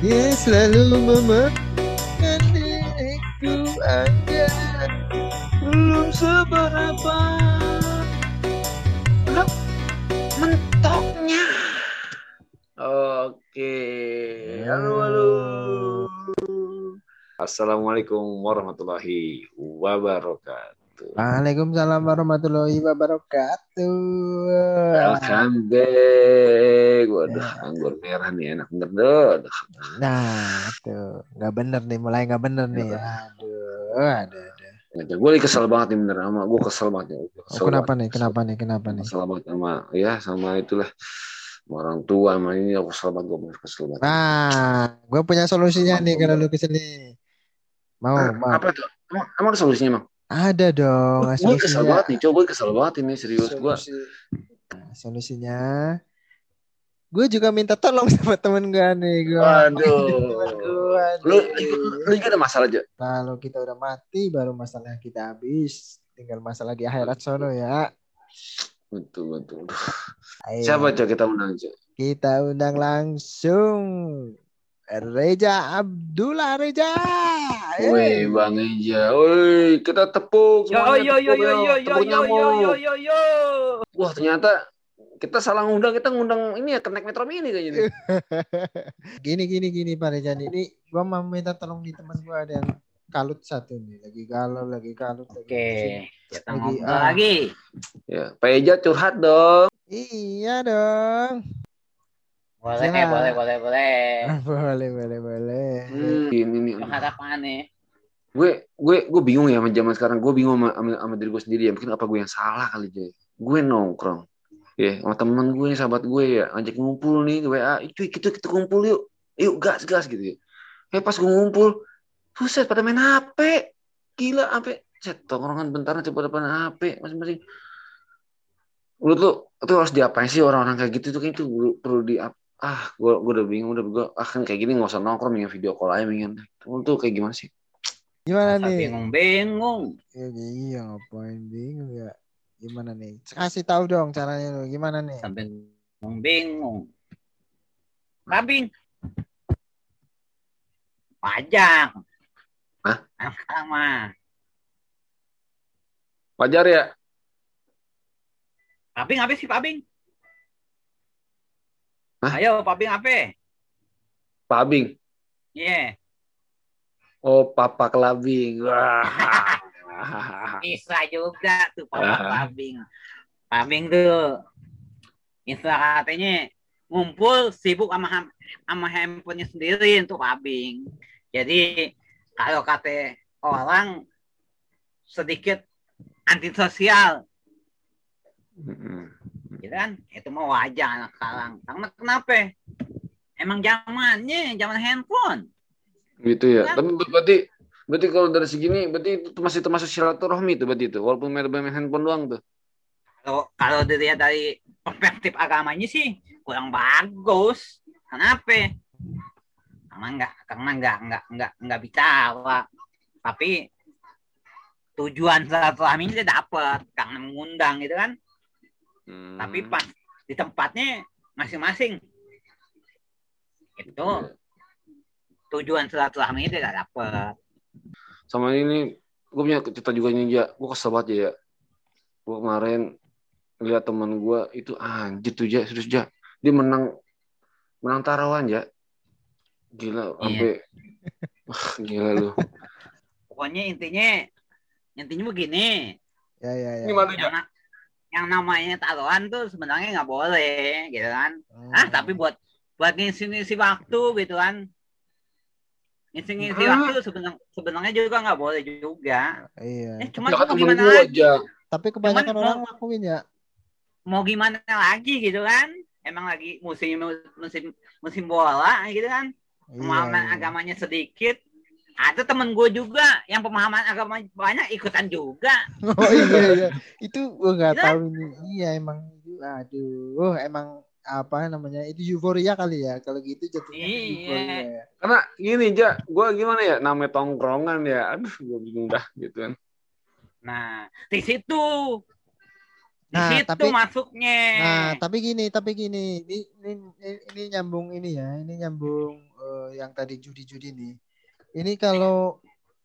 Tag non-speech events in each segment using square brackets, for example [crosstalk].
Dia selalu memakan diriku agar belum seberapa mentoknya. Oke, halo halo. Assalamualaikum warahmatullahi wabarakatuh. Waalaikumsalam warahmatullahi wabarakatuh. Back. Waduh, anggur merah nih enak bener tuh. Nah, tuh nggak bener nih, mulai nggak bener nih. Aduh, ada ada. Gue lagi kesel banget nih bener sama gue kesel banget nih. Oh, Kesel kenapa banget. nih? Kenapa nih? Kenapa nih? Kesel banget sama ya sama itulah sama orang tua sama ini aku kesel banget gue kesel banget. Nah, gue punya solusinya nih kalau lu kesel nih. Mau, Ah, mau. apa tuh? Emang, emang ada solusinya emang? Ada dong. Gue solusinya. kesel banget nih, coba gue kesel banget ini serius gue. Solusi. Nah, solusinya gue juga minta tolong [laughs] sama temen gue nih gue Waduh. [laughs] temen gue Lu, lu juga ada masalah aja. kalau kita udah mati baru masalah kita habis tinggal masalah di akhirat sono ya Betul betul. Ayo, Siapa coba kita undang coba? kita undang langsung Reja Abdullah Reja Woi Bang Eja, woi kita tepuk Yo yo yo tepuk, yo yo yo yo yo yo yo yo. Wah ternyata kita salah ngundang, kita ngundang ini ya Connect Metro Mini kayaknya. nih. [laughs] gini gini gini Pak Reja ini gua mau minta tolong nih teman gua ada yang kalut satu nih lagi galau lagi kalut lagi Oke, pusing. kita ngobrol ah. lagi. Ya, Pak Eja curhat dong. iya dong Boleh, Ya. boleh, boleh, boleh. boleh boleh boleh Hmm, ini nih. Curhat apaan nih? Gue gue gue bingung ya sama zaman sekarang. Gue bingung sama, sama, sama diri gue sendiri ya. Mungkin apa gue yang salah kali Jay. Gue nongkrong. Ya, sama temen gue nih, sahabat gue ya, ngajak ngumpul nih, WA, cuy kita kita kumpul yuk, yuk gas gas gitu ya. Eh pas gue ngumpul, buset pada main HP, gila HP, set tongkrongan bentar coba depan HP masing-masing. Menurut lu itu harus diapain sih orang-orang kayak gitu tuh kayak itu perlu, perlu di ah gue gue udah bingung udah gue ah kan kayak gini nggak usah nongkrong mendingan video call aja mendingan Lu tuh kayak gimana sih gimana Masa nih bingung-bingung. Ya, iya ngapain bingung ya gimana nih kasih tahu dong caranya lu gimana nih Sampai bingung. Pajak. Hah? Anak sekarang mah. wajar ya Babing apa sih Babing? Hah? Ayo, Babing apa? Pak Abing Iya, oh Papa Kelabing [laughs] bisa juga tuh Papa Babing. Babing tuh istilah katanya ngumpul sibuk sama sama handphonenya sendiri untuk Babing. Jadi kalau kata orang sedikit antisosial, Mm-mm. Gitu kan? Itu mau wajar anak sekarang. Karena kenapa? Emang zamannya zaman handphone. gitu ya Kan? tapi ber- berarti berarti kalau dari segini berarti itu masih termasuk silaturahmi itu berarti itu walaupun main main handphone doang tuh Kalau kalau dilihat dari perspektif agamanya sih kurang bagus. Kenapa? Karena enggak karena enggak enggak enggak enggak bicara. Tapi tujuan silaturahmi dia dapat karena mengundang gitu kan. Hmm. Tapi pas di tempatnya masing-masing. Itu Iya. tujuan silaturahmi dia tidak dapat. sama ini gue punya cerita juga nih ya gue kesel banget ya gue kemarin lihat teman gue itu anjir tuh ya serius ya dia menang menang taruhan ya gila sampai Wah, gila lu Pokoknya intinya intinya begini. ya ya ya gimana yang, na- yang namanya taruhan tuh sebenarnya nggak boleh gitu kan. Hmm. ah tapi buat buat ngisi-ngisi waktu gitu kan. Ngisi-ngisi waktu sebenarnya sebenarnya juga nggak boleh juga. Iya. Eh cuma ya kan gimana lagi? aja. Tapi kebanyakan Cuman orang lakuin ya. mau gimana lagi gitu kan? Emang lagi musim musim musim bola gitu kan? Pemahaman iya. agamanya sedikit ada temen gue juga yang pemahaman agama banyak ikutan juga oh iya iya itu gue nggak tahu nih iya emang aduh emang apa namanya itu euforia kali ya kalau gitu jatuhnya Iya. euforia ya. karena gini ja gue gimana ya namanya tongkrongan ya aduh gue bingung dah gitu kan Nah, di situ Di Nah, situ tapi- masuknya. Nah, tapi gini, tapi gini, ini ini ini, ini nyambung ini ya, ini nyambung eh, yang tadi judi-judi nih. Ini kalau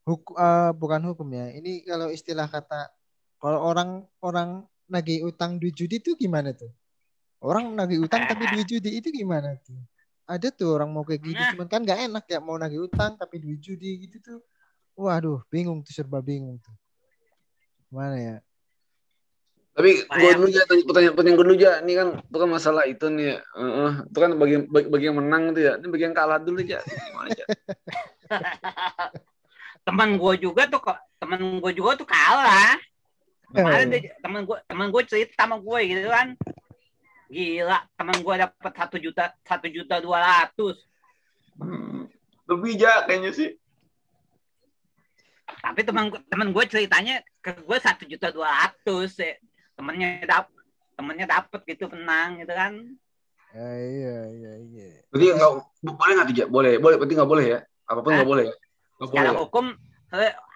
hukum bukan hukum ya. Ini kalau istilah kata kalau orang orang nagih utang duit judi itu gimana tuh? Orang nagih utang tapi duit judi itu gimana tuh? Ada tuh orang mau kayak gitu, Nah. cuman kan nggak enak ya mau nagih utang tapi duit judi gitu tuh. Waduh, bingung tuh serba bingung tuh. Gimana ya? Tapi gue dulu aja tanya pertanyaan pertanyaan gue dulu aja. Ini kan itu kan masalah itu nih. ya. Heeh. itu kan bagian bagi, bagi yang menang tuh ya. Ini bagian kalah dulu aja. [laughs] Teman gue juga tuh kok teman gue juga tuh kalah kemarin Eh. dia teman gue teman gue cerita sama gue gitu kan gila teman gue dapat satu juta satu juta dua ratus Hmm. Lebih aja kayaknya sih. tapi teman gue teman gue ceritanya ke gue satu juta dua ratus ya. temennya dap temennya dapet gitu menang gitu kan Ya, iya, iya, iya. Berarti nggak boleh nggak tuh Ja? Boleh, boleh. Berarti nggak boleh ya? Apa pun nggak Hah? boleh. ya? Boleh. secara ya? hukum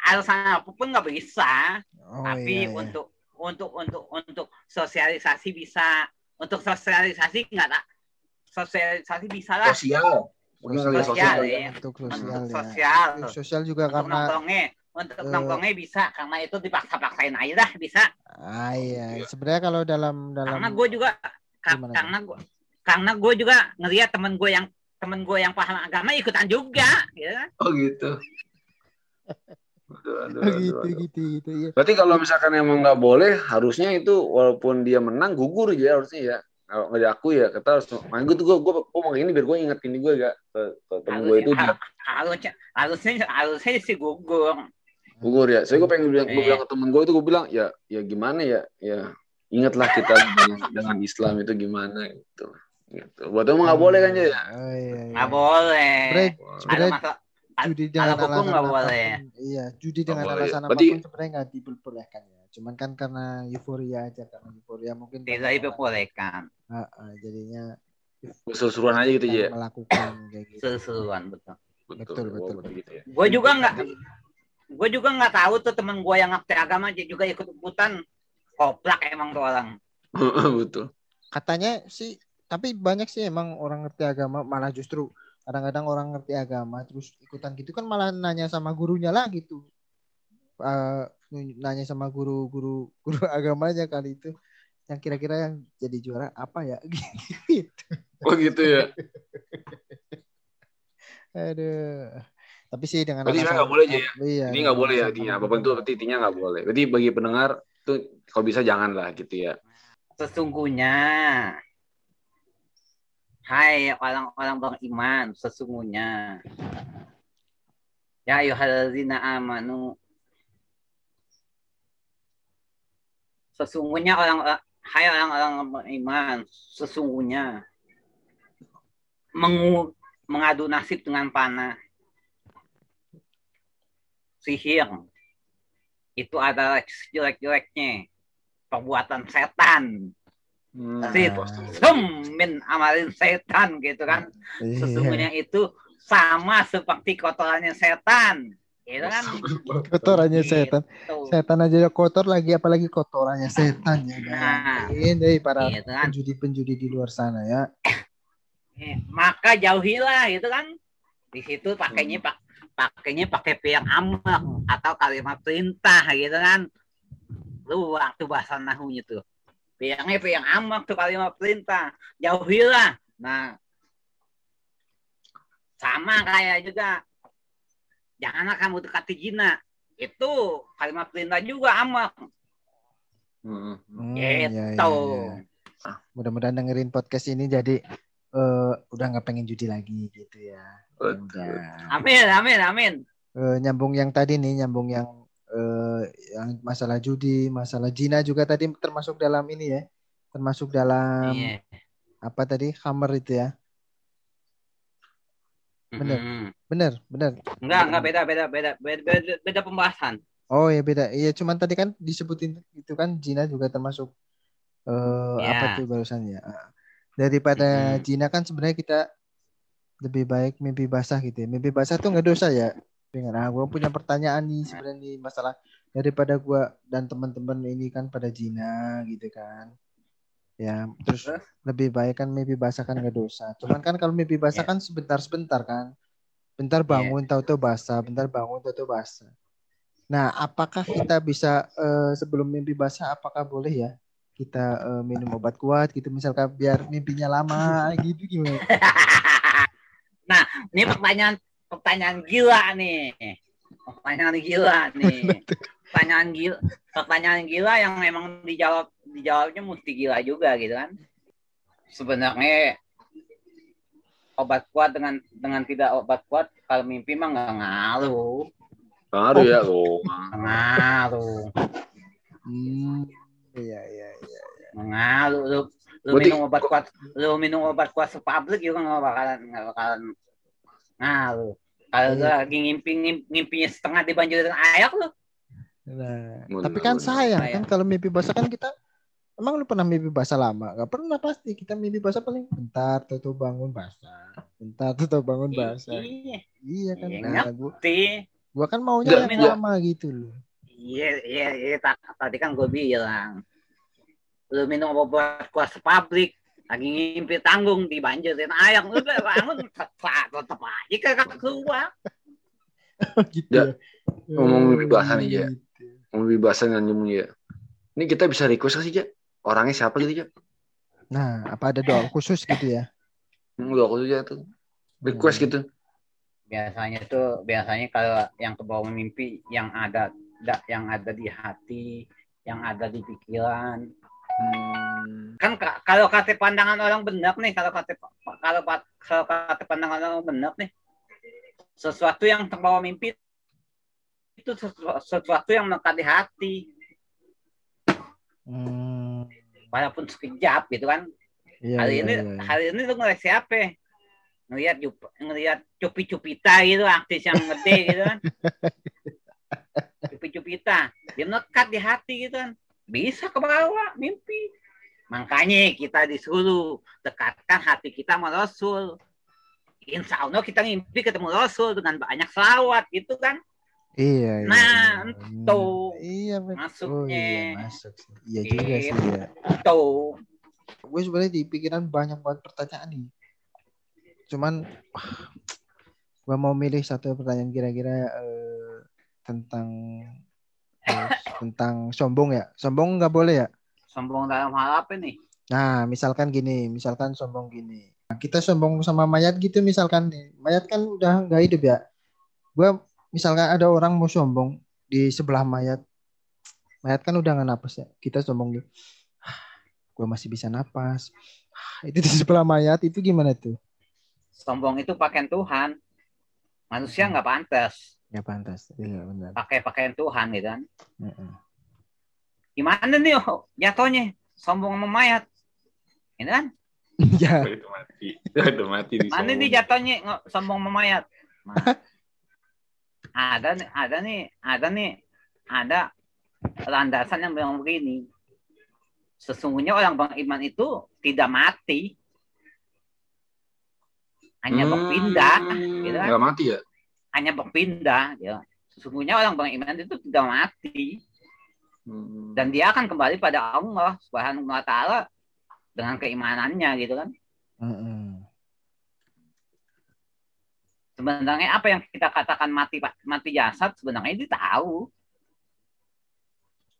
alasan apa pun nggak bisa Oh, tapi iya, iya. untuk untuk untuk untuk sosialisasi bisa untuk sosialisasi nggak tak sosialisasi bisa lah Sosial. Mungkin kali ya Sosial, sosial. ya. untuk untuk sosial ya. sosial Untuk sosial juga untuk karena nongkrongnya untuk eh, nongkrongnya bisa karena itu dipaksa-paksain aja dah bisa ah iya sebenarnya kalau dalam dalam karena gue juga ka- Gimana karena gue karena gue juga ngelihat temen gue yang temen gue yang paham agama ikutan juga ya kan? Oh gitu. Aduh, aduh, aduh, gitu aduh. gitu gitu ya. Berarti kalau misalkan emang nggak boleh, harusnya itu walaupun dia menang gugur ya harusnya ya. Kalau nggak diakui ya, kita harus main gue tuh gue gue gue mau ini biar gue inget ini gue gak ke, ke temen gue itu dia harusnya harusnya harusnya sih gugur gugur ya. Saya gue pengen bilang, gue Eh. bilang ke temen gue itu gue bilang ya ya gimana ya ya ingatlah kita [laughs] dengan, dengan Islam itu gimana gitu. Gitu. Buat emang nggak boleh kan ya? Oh, iya, iya. nggak boleh Sebenarnya ada sebenarnya masa judi dengan hukum alasan nggak apa pun, boleh. iya judi dengan boleh. alasan Berarti- apa pun sebenarnya nggak diperbolehkan ya. Cuman kan karena euforia aja karena euforia mungkin tidak diperbolehkan Ah, ah, jadinya Seru-seruan aja gitu ya? melakukan kayak gitu. sesuatu betul Betul, betul, Betul, gitu ya. gue juga nggak gue juga nggak tahu tuh temen gue yang ngerti agama juga ikut ikutan koplak emang tuh orang [laughs] betul. Katanya sih tapi banyak sih emang orang ngerti agama malah justru kadang-kadang orang ngerti agama terus ikutan gitu kan malah nanya sama gurunya lagi tuh Eh, nanya sama guru-guru [laughs] guru agamanya kali itu yang kira-kira yang jadi juara apa ya [laughs] gitu Oh gitu ya. [laughs] aduh tapi sih dengan Berarti nggak boleh aja ya? iya, Ini nggak boleh ya intinya. apa pun Apa pun itu berarti intinya nggak boleh. Berarti bagi pendengar tuh kalau bisa jangan lah gitu ya. sesungguhnya Hai orang-orang beriman sesungguhnya. Ya ayyuhallazina amanu. Sesungguhnya orang hai orang-orang beriman sesungguhnya. Mengu, mengadu nasib dengan panah. Sihir. Itu adalah jelek-jeleknya. Perbuatan setan Hmm, pasti. Sem min amalin setan gitu kan. Iya. sesungguhnya itu sama seperti kotorannya setan. Gitu kan? Kotorannya setan. Tuh. setan aja kotor lagi apalagi kotorannya setan ya Nah. ini para gitu kan. penjudi-penjudi di luar sana ya. Eh, maka jauhilah gitu kan. Di situ pakainya pak pakainya pakai piang amak atau kalimat perintah gitu kan. Lu waktu bahasa nahunya tuh piangnya piang amak tuh kalimat perintah jauhilah nah sama kayak juga janganlah kamu dekati jina itu kalimat perintah juga amak Hmm. Hmm, gitu ya, ya, ya. mudah-mudahan dengerin podcast ini jadi eh, udah nggak pengen judi lagi gitu ya Betul. Udah. amin amin amin Eh, nyambung yang tadi nih nyambung yang eh, yang masalah judi masalah jina juga tadi termasuk dalam ini ya termasuk dalam iya apa tadi hammer itu ya Bener. Mm-mm. bener bener Enggak, enggak beda beda beda beda beda, beda pembahasan. Oh ya beda. Iya cuman tadi kan disebutin itu kan Jina juga termasuk eh Ya. apa tuh barusan ya. Ah. Daripada Mm-mm. Jina kan sebenarnya kita lebih baik mimpi basah gitu ya. Mimpi basah tuh nggak dosa ya. Dengan ah, gue punya pertanyaan nih sebenarnya nih masalah daripada gua dan teman-teman ini kan pada zina gitu kan. Ya terus lebih baik kan mimpi basah kan nggak dosa. Cuman kan kalau mimpi basah Iya. kan sebentar-sebentar kan. Bentar bangun tahu-tahu basah. Bentar bangun tahu-tahu basah. Nah apakah kita bisa eh, sebelum mimpi basah apakah boleh ya kita eh, minum obat kuat gitu? Misalkan biar mimpinya lama gitu gimana? [laughs] Nah, ini pertanyaan pertanyaan gila nih. Pertanyaan gila [laughs] nih. Pertanyaan gila, pertanyaan gila yang memang dijawab dijawabnya mesti gila juga gitu kan. Sebenarnya obat kuat dengan dengan tidak obat kuat kalau mimpi mah nggak ngaruh, Pengaruh ya lo. [laughs] Ngaruh, hmm iya iya iya Nggak ngaruh. Lu, lu Berarti- minum obat kuat, lu minum obat kuat sepublik juga nggak bakalan nggak bakalan Kalau lu Iya. lagi ngimpi, ngimpi ngimpinya setengah dibanjirin air lu, Nah, Benar, tapi kan sayang Sayang. kan kalau mimpi basah kan kita emang lu pernah mimpi basah lama? Gak pernah pasti. Kita mimpi basah paling bentar tuh bangun basah. Bentar tuh bangun basah. Iya, Iya kan. Iya, Nah, gua, gua kan maunya Nggak, yang lama gitu loh. Iya, iya, iya. Ta- Tadi kan gue bilang, lu minum obat kuat sepublik, lagi ngimpi tanggung dibanjirin air, lu udah bangun tetap tetap aja kagak keluar. gitu Ya, ngomong mimpi basah nih, Ya. Gitu. Mau lebih bahasa dengan ya. Ini kita bisa request sih, Ja? Orangnya siapa gitu, Ja? Nah, apa ada doa khusus gitu ya? Hmm, aku tuh, Ja, tuh. Request Hmm. gitu. Biasanya tuh, biasanya kalau yang ke bawah mimpi yang ada da- yang ada di hati, yang ada di pikiran. Hmm. Kan ka- kalau kata pandangan orang benar nih, kalau kata kalau kalau kata pandangan orang benar nih, sesuatu yang terbawa mimpi itu sesu- sesuatu yang melekat di hati. Hmm, walaupun sekejap gitu kan. iya, hari iya, ini iya, iya. hari ini lu ngeliat siapa? Ngeliat ngeliat Cupi Cupita gitu artis yang gede gitu kan. [laughs] Cupi Cupita, dia melekat di hati gitu kan. Bisa ke bawah mimpi. Makanya kita disuruh dekatkan hati kita sama Rasul. Insya Allah kita mimpi ketemu Rasul dengan banyak selawat gitu kan. Iya, iya. Nah, iya. Tuh Iya, betul. masuknya. Oh, iya, masuk sih. Iya juga sih ya. Tuh. gue sebenarnya di pikiran banyak banget pertanyaan nih. Cuman wah, gue mau milih satu pertanyaan kira-kira eh, tentang eh, [laughs] tentang sombong ya. Sombong nggak boleh ya. Sombong dalam hal apa nih? Nah, misalkan gini, misalkan sombong gini. Nah, kita sombong sama mayat gitu misalkan nih. Mayat kan udah nggak hidup ya. Gue misalkan ada orang mau sombong di sebelah mayat. Mayat kan udah nggak napas ya. Kita sombong gitu. [sighs] Gue masih bisa napas. [sighs] Itu di sebelah mayat itu gimana tuh? Sombong itu pakaian Tuhan. Manusia nggak pantas Ya pantas. Iya benar. pakai pakaian Tuhan gitu kan. Heeh. Gimana nih oh, jatuhnya? Sombong sama mayat. Gitu kan? [laughs] ya. Itu mati. Itu mati di Mana nih jatuhnya sombong sama mayat? Ada nih, ada nih, ada nih, ada landasan yang bilang begini. Sesungguhnya orang beriman itu tidak mati. Hanya berpindah, gitu kan? Enggak mati ya? hanya berpindah. Ya. Sesungguhnya orang beriman itu tidak mati. Hmm. dan dia akan kembali pada Allah Subhanahu wa taala dengan keimanannya gitu kan. Heeh. Sebenarnya apa yang kita katakan mati mati jasad sebenarnya dia tahu.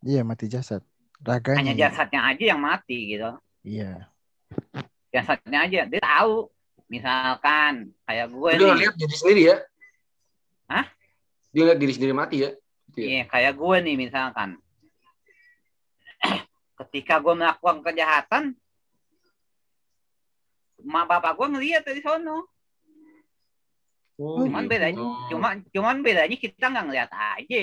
Iya mati jasad. Raganya. Hanya jasadnya aja yang mati gitu. Iya. Jasadnya aja dia tahu. Misalkan kayak gue Dia nih, lihat diri sendiri ya? Hah? Dia lihat diri sendiri mati ya? Gitu ya? iya kayak gue nih misalkan ketika gue melakukan kejahatan mak bapak gue ngeliat dari sono Oh, cuman gitu. bedanya cuma cuman bedanya kita nggak ngeliat aja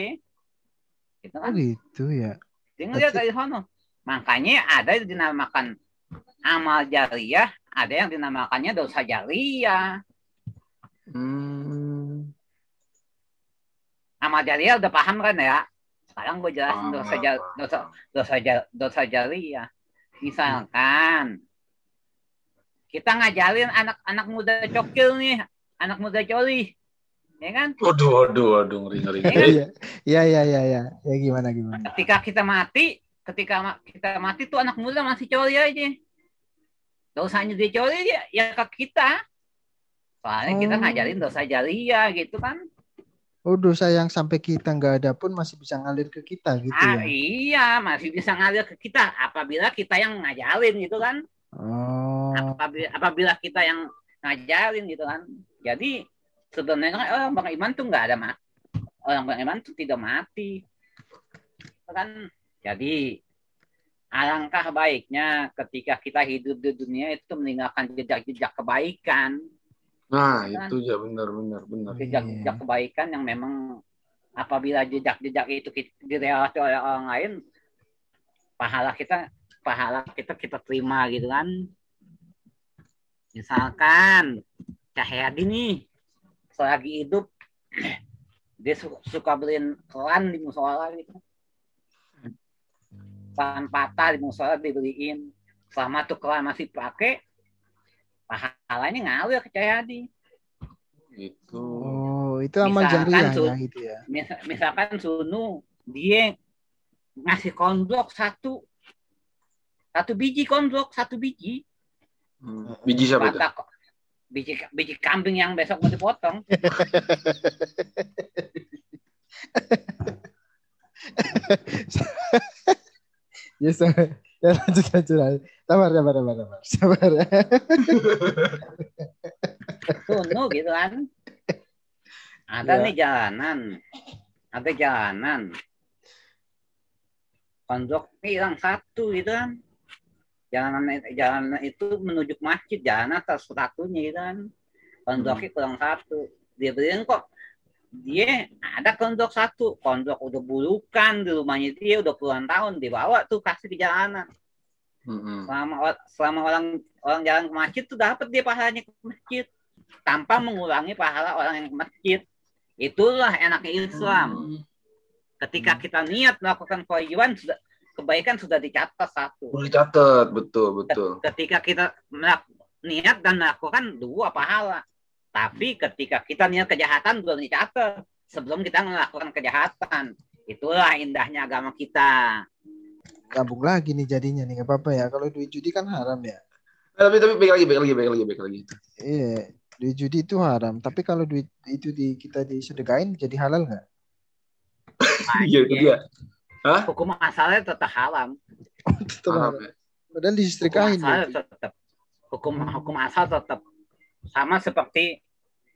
gitu Oh kan gitu ya. Dia ngeliat Berarti- dari sono. Makanya ada yang dinamakan amal jariyah, ada yang dinamakannya dosa jariyah. Hmm. Amal jariyah udah paham kan ya? Sekarang gue jelasin Paham, dosa jar, paham. dosa dosa jar- dosa jariyah. Misalkan kita ngajarin anak-anak muda cokil nih, anak muda coli. ya kan? Waduh, waduh, waduh, ngeri, ngeri. Ya kan? Iya, iya, iya, iya. Ya gimana gimana? Ketika kita mati, ketika kita mati tuh anak muda masih coli aja. Dosanya dia coli dia ya ke kita. Soalnya kita Oh. ngajarin dosa jariah gitu kan. Oh dosa yang sampai kita nggak ada pun masih bisa ngalir ke kita gitu Ah, ya. iya, masih bisa ngalir ke kita apabila kita yang ngajarin gitu kan. Oh, Apabila, apabila kita yang ngajarin gitu kan. Jadi sebenarnya kan orang beriman tuh nggak ada ma orang beriman tuh tidak mati. Gitu kan. Jadi alangkah baiknya ketika kita hidup di dunia itu meninggalkan jejak-jejak kebaikan, Nah, itu ya benar, benar, benar. jejak-jejak kebaikan yang memang apabila jejak-jejak itu direlati oleh orang lain, pahala kita pahala kita kita terima gitu kan. Misalkan Cahyadi nih selagi hidup [clears throat] dia su- suka beliin kelan di musola gitu. Kelan patah di musola dibeliin. Selama tuh kelan masih pakai, pahalanya ngalir ke Cahyadi. Itu. oh itu amal jariah ya gitu ya. Mis- misalkan Sunu dia ngasih kondok satu satu biji kondok satu biji Hmm. Biji siapa itu? Biji biji kambing yang besok mau dipotong [laughs] Ya, sabar. ya lanjut lanjut. lanjut. Sabar, sabar, sabar, sabar. [laughs] Sabar. ya. Sunu gitu kan. Ada Iya. nih jalanan. Ada jalanan. Kondok hilang satu gitu kan. Jalanan jalanan itu menuju masjid jalanan satu satunya gitu kan. Kondoknya kurang satu. Dia beliin kok. Dia ada kondok satu. Kondok udah bulukan di rumahnya dia udah puluhan tahun. Dibawa tuh kasih di jalanan Mm-mm. selama selama orang orang jalan ke masjid tuh dapat dia pahalanya ke masjid. Tanpa mengulangi pahala orang yang ke masjid. Itulah enaknya Islam. Ketika kita niat melakukan kewajiban sudah kebaikan sudah dicatat satu. Boleh catat, betul, betul. ketika kita niat dan melakukan dua pahala. Tapi ketika kita niat kejahatan belum dicatat. Sebelum kita melakukan kejahatan. Itulah indahnya agama kita Gabung lagi nih jadinya nih nggak apa-apa ya. Kalau duit judi kan haram ya. Eh, tapi tapi baik lagi, baik lagi, baik lagi, baik lagi. Iya, duit judi itu haram. Tapi kalau duit itu di kita disedekain jadi halal nggak? Nah, [laughs] Iya, itu dia. hukum asalnya tetap haram Tetap haram. ya? Padahal hukum disetrikain. asal berarti. tetap hukum hukum asal tetap sama seperti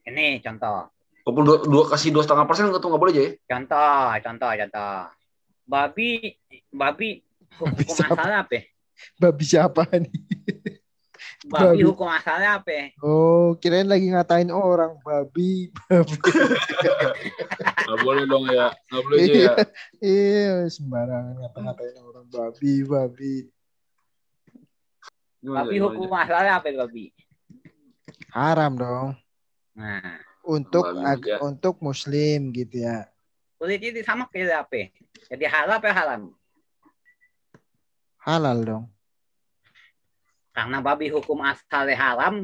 ini contoh Walaupun dua, dua kasih dua setengah persen nggak tuh nggak boleh aja ya? contoh contoh contoh babi babi hukum Babi siapa? asalnya apa? Babi siapa nih? babi Babi. hukum asalnya apa? Oh, kirain lagi ngatain orang babi. babi. Nggak boleh dong ya, nggak boleh aja ya. Iya, sembarangan ngata-ngatain orang babi, babi. Babi hukum asalnya apa babi Haram dong. nah Untuk Babi ag- untuk muslim gitu ya. kulitnya itu sama kayak apa jadi halal apa haram Halal dong. karena babi hukum asalnya haram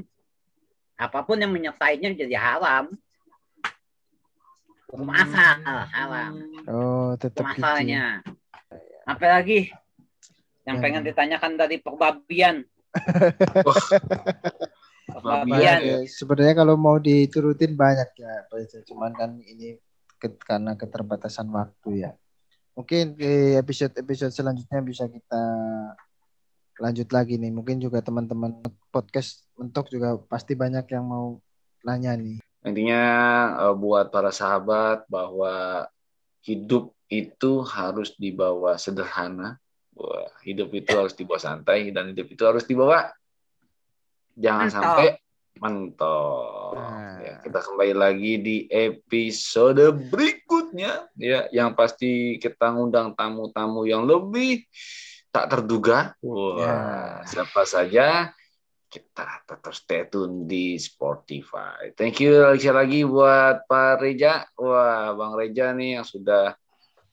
apa pun yang menyertainya jadi haram hukum asal haram Oh, tetap hukum gitu. asalnya apa lagi yang Ya. pengen ditanyakan dari perbabian Babian, perbabian ya. Ya, sebenarnya kalau mau diturutin banyak ya, cuman kan ini karena keterbatasan waktu ya. Mungkin di episode-episode selanjutnya bisa kita lanjut lagi nih. Mungkin juga teman-teman podcast mentok juga pasti banyak yang mau nanya nih. Intinya eh, buat para sahabat bahwa hidup itu harus dibawa sederhana. Wah, hidup itu harus dibawa santai dan hidup itu harus dibawa jangan Mentok. sampai mentok. Kita kembali lagi di episode berikutnya ya yang pasti kita ngundang tamu-tamu yang lebih tak terduga. Wah, Ya. siapa saja kita tetap stay tune di Spotify. Thank you sekali lagi buat Pak Reja. Wah, Bang Reja nih yang sudah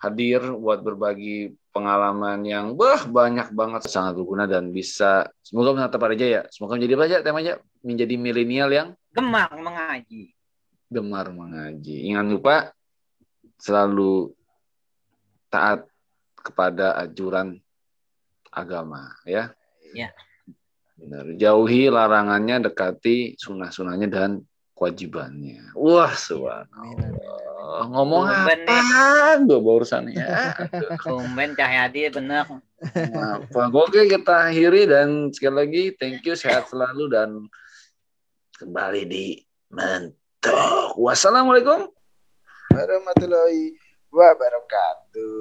hadir buat berbagi pengalaman yang bah banyak banget sangat berguna dan bisa semoga menata Pak Reja ya. Semoga menjadi apa aja temanya menjadi milenial yang gemar mengaji gemar mengaji. Ingat lupa selalu taat kepada ajuran agama ya. Ya. Benar. Jauhi larangannya, dekati sunnah-sunnahnya dan kewajibannya. Wah, subhanallah. Ngomong Tumben apa? Gue barusan ya. [laughs] Tumben Cahyadi bener. apa? Oke, kita akhiri dan sekali lagi thank you, sehat selalu dan kembali di Mentok. Wassalamualaikum. Warahmatullahi wabarakatuh.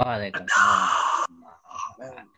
Waalaikumsalam.